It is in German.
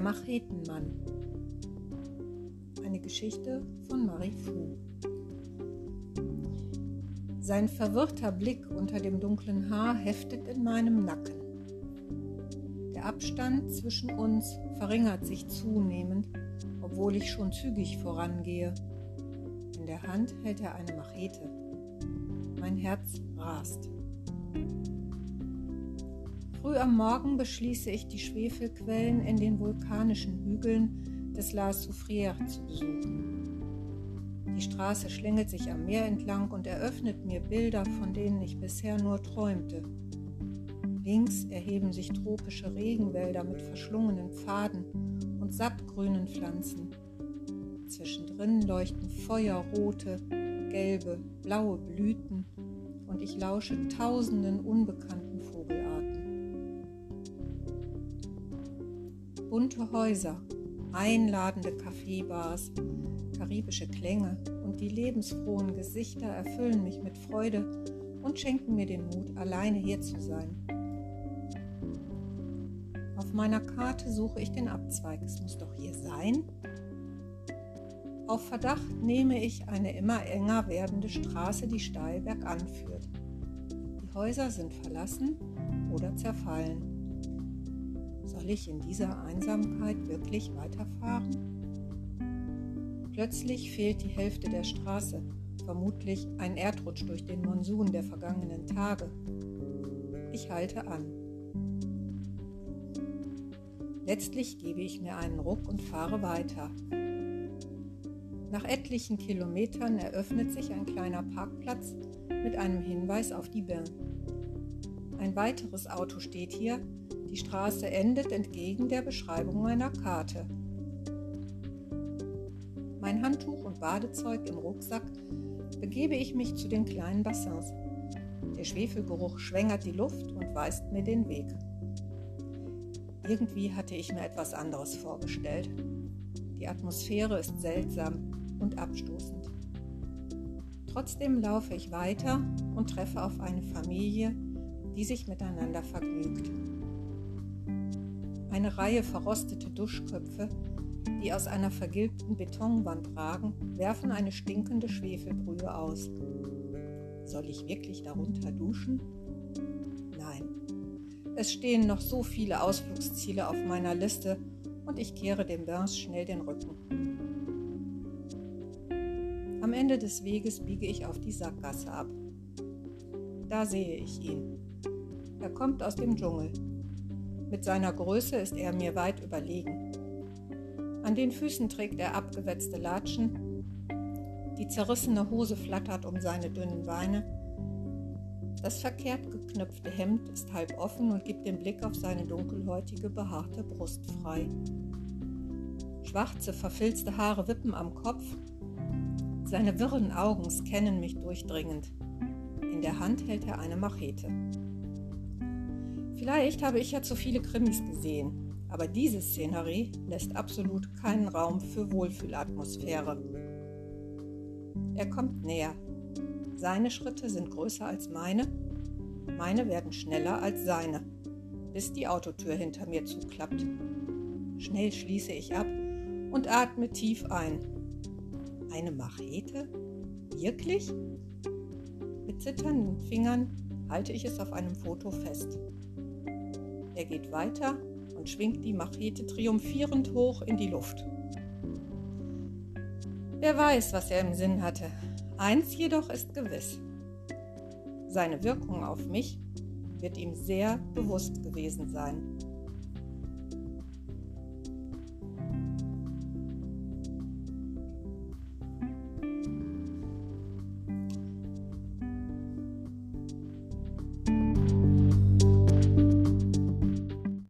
Machetenmann. Eine Geschichte von Marie Fu. Sein verwirrter Blick unter dem dunklen Haar heftet in meinem Nacken. Der Abstand zwischen uns verringert sich zunehmend, obwohl ich schon zügig vorangehe. In der Hand hält er eine Machete. Mein Herz rast. Früh am Morgen beschließe ich, die Schwefelquellen in den vulkanischen Hügeln des La Soufrière zu besuchen. Die Straße schlängelt sich am Meer entlang und eröffnet mir Bilder, von denen ich bisher nur träumte. Links erheben sich tropische Regenwälder mit verschlungenen Pfaden und sattgrünen Pflanzen. Zwischendrin leuchten feuerrote, gelbe, blaue Blüten und ich lausche tausenden unbekannten Vogelarten. Bunte Häuser, einladende Kaffeebars, karibische Klänge und die lebensfrohen Gesichter erfüllen mich mit Freude und schenken mir den Mut, alleine hier zu sein. Auf meiner Karte suche ich den Abzweig. Es muss doch hier sein. Auf Verdacht nehme ich eine immer enger werdende Straße, die steil bergan führt. Die Häuser sind verlassen oder zerfallen. Soll ich in dieser Einsamkeit wirklich weiterfahren? Plötzlich fehlt die Hälfte der Straße, vermutlich ein Erdrutsch durch den Monsun der vergangenen Tage. Ich halte an. Letztlich gebe ich mir einen Ruck und fahre weiter. Nach etlichen Kilometern eröffnet sich ein kleiner Parkplatz mit einem Hinweis auf die Bain. Ein weiteres Auto steht hier, die Straße endet entgegen der Beschreibung meiner Karte. Mein Handtuch und Badezeug im Rucksack begebe ich mich zu den kleinen Bassins. Der Schwefelgeruch schwängert die Luft und weist mir den Weg. Irgendwie hatte ich mir etwas anderes vorgestellt. Die Atmosphäre ist seltsam und abstoßend. Trotzdem laufe ich weiter und treffe auf eine Familie, die sich miteinander vergnügt. Eine Reihe verrostete Duschköpfe, die aus einer vergilbten Betonwand ragen, werfen eine stinkende Schwefelbrühe aus. Soll ich wirklich darunter duschen? Nein. Es stehen noch so viele Ausflugsziele auf meiner Liste und ich kehre dem Burns schnell den Rücken. Am Ende des Weges biege ich auf die Sackgasse ab. Da sehe ich ihn. Er kommt aus dem Dschungel. Mit seiner Größe ist er mir weit überlegen. An den Füßen trägt er abgewetzte Latschen, die zerrissene Hose flattert um seine dünnen Beine. Das verkehrt geknöpfte Hemd ist halb offen und gibt den Blick auf seine dunkelhäutige, behaarte Brust frei. Schwarze, verfilzte Haare wippen am Kopf. Seine wirren Augen scannen mich durchdringend. In der Hand hält er eine Machete. Vielleicht habe ich ja zu viele Krimis gesehen, aber diese Szenerie lässt absolut keinen Raum für Wohlfühlatmosphäre. Er kommt näher. Seine Schritte sind größer als meine, meine werden schneller als seine, bis die Autotür hinter mir zuklappt. Schnell schließe ich ab und atme tief ein. Eine Machete? Wirklich? Mit zitternden Fingern halte ich es auf einem Foto fest. Er geht weiter und schwingt die Machete triumphierend hoch in die Luft. Wer weiß, was er im Sinn hatte. Eins jedoch ist gewiss. Seine Wirkung auf mich wird ihm sehr bewusst gewesen sein.